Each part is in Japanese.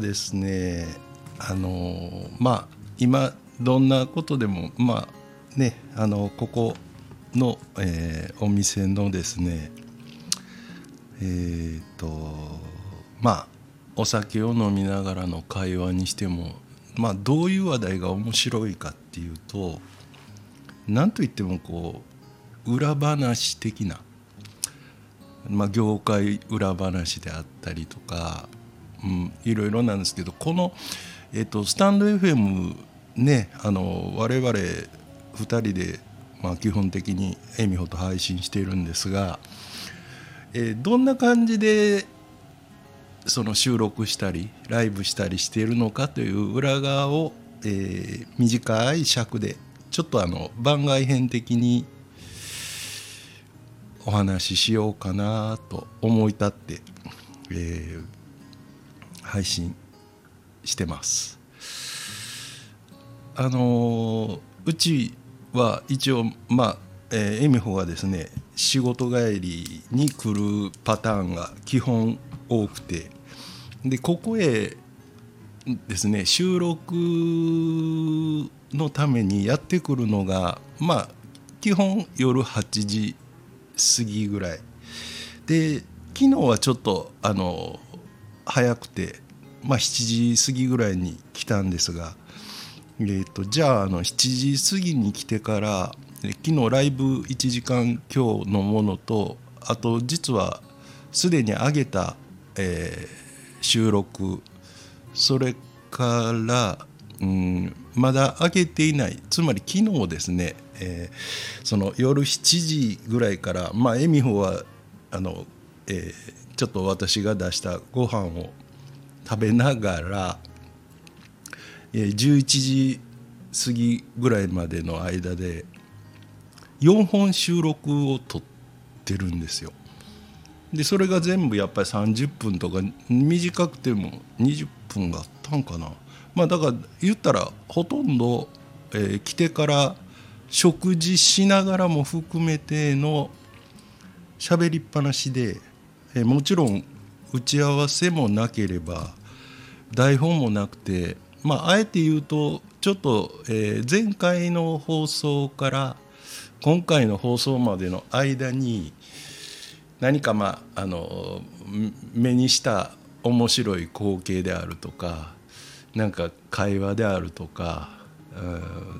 ですねあのまあ今どんなことでもまあねあのここの、えー、お店のですねえっ、とまあお酒を飲みながらの会話にしてもまあどういう話題が面白いかっていうと何といってもこう裏話的な、まあ、業界裏話であったりとか、うん、いろいろなんですけどこの、えーと、スタンド FM ねあの我々2人で、まあ、基本的にえみほと配信しているんですが、えー、どんな感じでその収録したりライブしたりしているのかという裏側を、えー、短い尺でちょっとあの番外編的にお話ししようかなと思い立って、えー、配信してます。あのうちは一応まあえー、エミホがですね仕事帰りに来るパターンが基本多くてでここへですね収録のためにやってくるのがまあ基本夜8時過ぎぐらいで昨日はちょっとあの早くて、まあ、7時過ぎぐらいに来たんですが、えーと、じゃああの7時過ぎに来てから昨日ライブ1時間今日のものとあと実はすでに上げた、えー、収録それから、うん、まだ開けていないつまり昨日ですね、えー、その夜7時ぐらいからまあ恵美穂はあの、えー、ちょっと私が出したご飯を食べながら、11時過ぎぐらいまでの間で4本収録を撮ってるんですよ。でそれが全部やっぱり30分とか短くても20分があったんかなまあだから言ったらほとんど、えー、来てから食事しながらも含めての喋りっぱなしで、え、もちろん打ち合わせもなければ台本もなくてまああえて言うとちょっと、えー、前回の放送から今回の放送までの間に何かまああの目にした面白い光景であるとかなんか会話であるとか、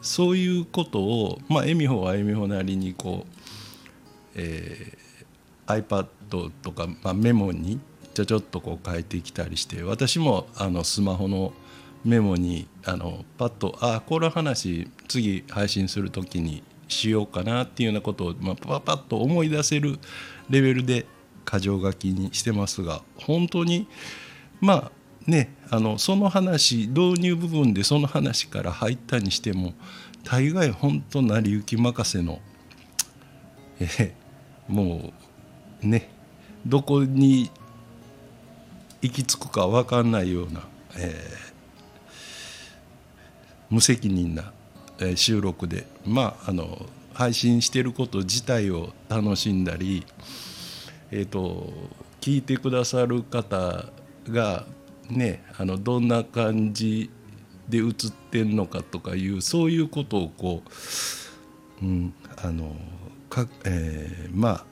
そういうことをまあ恵美穂は恵美穂なりにこう、えー、iPad とか、まあ、メモにちょちょっとこう書いてきたりして私もあのスマホのメモにあのパッとああこの話次配信する時にしようかなっていうようなことを、まあ、パパッと思い出せるレベルで箇条書きにしてますが本当にまあねあのその話導入部分でその話から入ったにしても大概本当成り行き任せのえもうねどこに行き着くか分かんないような、えー、無責任な、収録でまああの配信してること自体を楽しんだり、えーと、聞いてくださる方がねあのどんな感じで映ってんのかとかいうそういうことをこう、うん、あのか、えー、まあ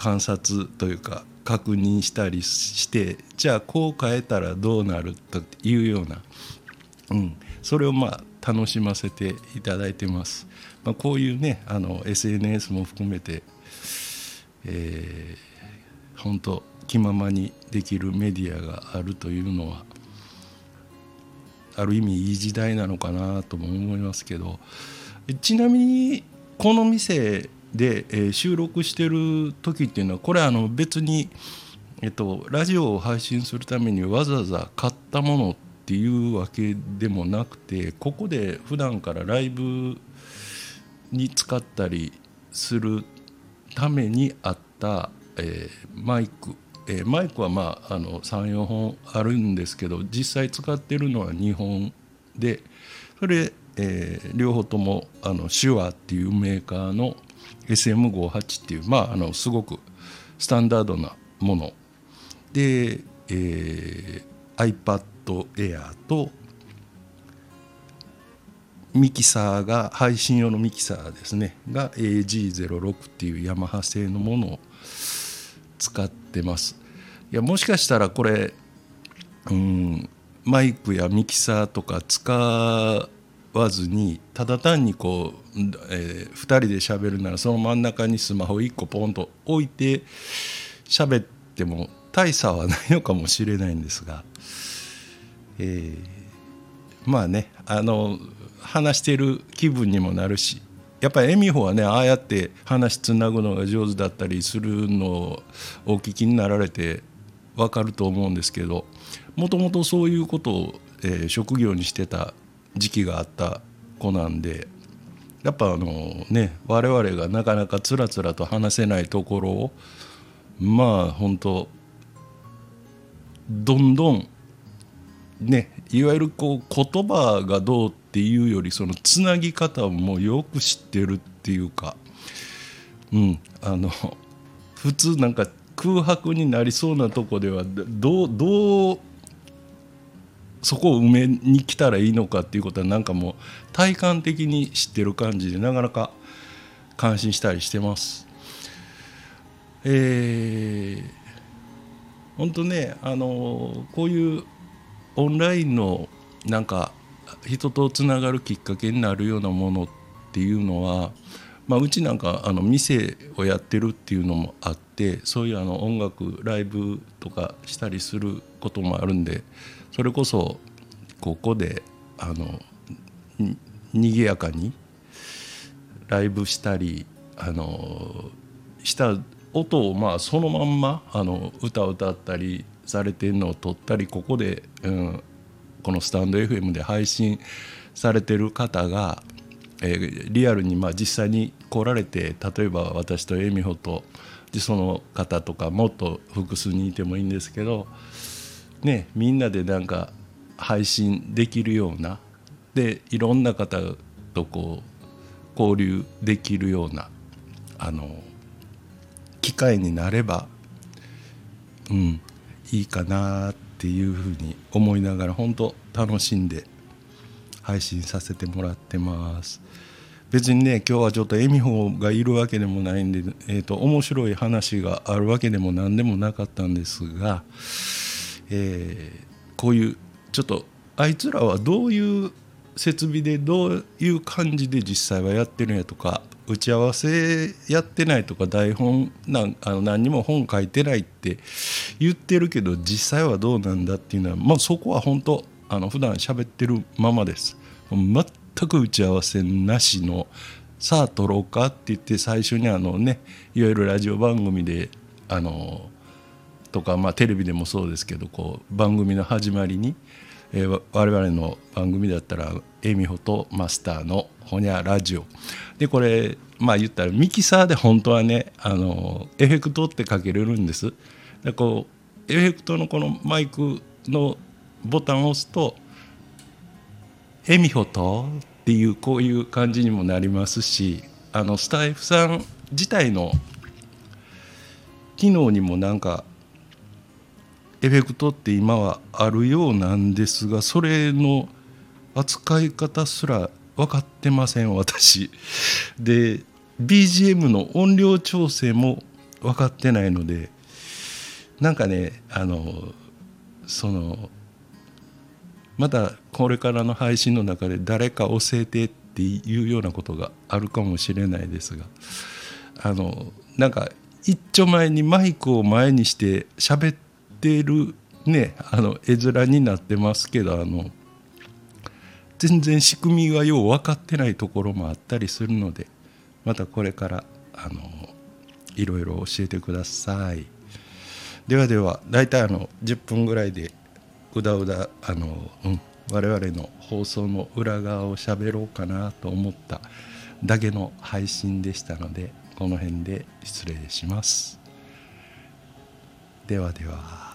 観察というか確認したりしてじゃあこう変えたらどうなるというような、うん、それをまあ楽しませていただいてます。まあ、こういうねあの SNS も含めて、えー、本当気ままにできるメディアがあるというのはある意味いい時代なのかなとも思いますけどちなみにこの店で、えー、収録してる時っていうのはこれあの別に、えっと、ラジオを配信するためにわざわざ買ったものっていうわけでもなくてここで普段からライブに使ったりするためにあった、えー、マイク、えー、マイクはまああの34本あるんですけど実際使ってるのは2本でそれ、えー、両方ともあの手話っていうメーカーの SM58 っていうまああのすごくスタンダードなもの。で、えー、iPad Air とミキサーが配信用のミキサーですね。が AG06 っていうヤマハ製のものを使ってます。いやもしかしたらこれうんマイクやミキサーとか使わずにただ単にこう、えー、2人で喋るならその真ん中にスマホ1個ポンと置いて喋っても大差はないのかもしれないんですが、えー、まあねあの話してる気分にもなるしやっぱり恵美穂はねああやって話つなぐのが上手だったりするのをお聞きになられて分かると思うんですけどもともとそういうことを、えー、職業にしてた時期があった子なんでやっぱあのね我々がなかなかつらつらと話せないところをまあ本当どんどんねいわゆるこう言葉がどうっていうよりそのつなぎ方もよく知ってるっていうかうんあの普通なんか空白になりそうなとこではどうどうそこを埋めに来たらいいのかっていうことはなんかもう体感的に知ってる感じでなかなか感心したりしてます。えー、本当ねあのこういうオンラインのなんか人とつながるきっかけになるようなものっていうのは、まあ、うちなんかあの店をやってるっていうのもあってそういうあの音楽ライブとかしたりすることもあるんでそれこそここであのにぎやかにライブしたりあのした音をまあそのまんまあの歌を歌ったりされてるのを撮ったりここで、うん、このスタンド FM で配信されてる方が、えー、リアルにまあ実際に来られて例えば私と恵美穂とでその方とかもっと複数にいてもいいんですけど、ね、みんなでなんか配信できるようなでいろんな方とこう交流できるようなあの機会になればうんいいかなっていうふうに思いながら本当楽しんで配信させてもらってます。別にね今日はちょっと恵美穂がいるわけでもないんで、えーと、面白い話があるわけでも何でもなかったんですが、えー、こういうちょっとあいつらはどういう設備でどういう感じで実際はやってるんやとか打ち合わせやってないとか台本なんあの何にも本書いてないって言ってるけど実際はどうなんだっていうのは、まあ、そこは本当あの普段喋ってるままです。全く打ち合わせなしのさあ撮ろうかって言って最初にあのねいわゆるラジオ番組であのとか、まあ、テレビでもそうですけどこう番組の始まりに、えー、我々の番組だったら恵美穂とマスターのほにゃラジオ。でこれまあ言ったらミキサーで本当はねあのエフェクトってかけれるんです。でこうエフェクトのこのマイクのボタンを押すと「恵美穂と」っっていうこういう感じにもなりますしあのスタイフさん自体の機能にもなんかエフェクトって今はあるようなんですがそれの扱い方すら分かってません私。で BGM の音量調整も分かってないのでなんかねあのそのまたこれからの配信の中で誰か教えてっていうようなことがあるかもしれないですがあのなんか一丁前にマイクを前にして喋ってるねあの絵面になってますけどあの全然仕組みがよう分かってないところもあったりするのでまたこれからあのいろいろ教えてください。ではでは大体あの10分ぐらいでうだうだあの、うん、我々の放送の裏側を喋ろうかなと思っただけの配信でしたのでこの辺で失礼します。ではでは。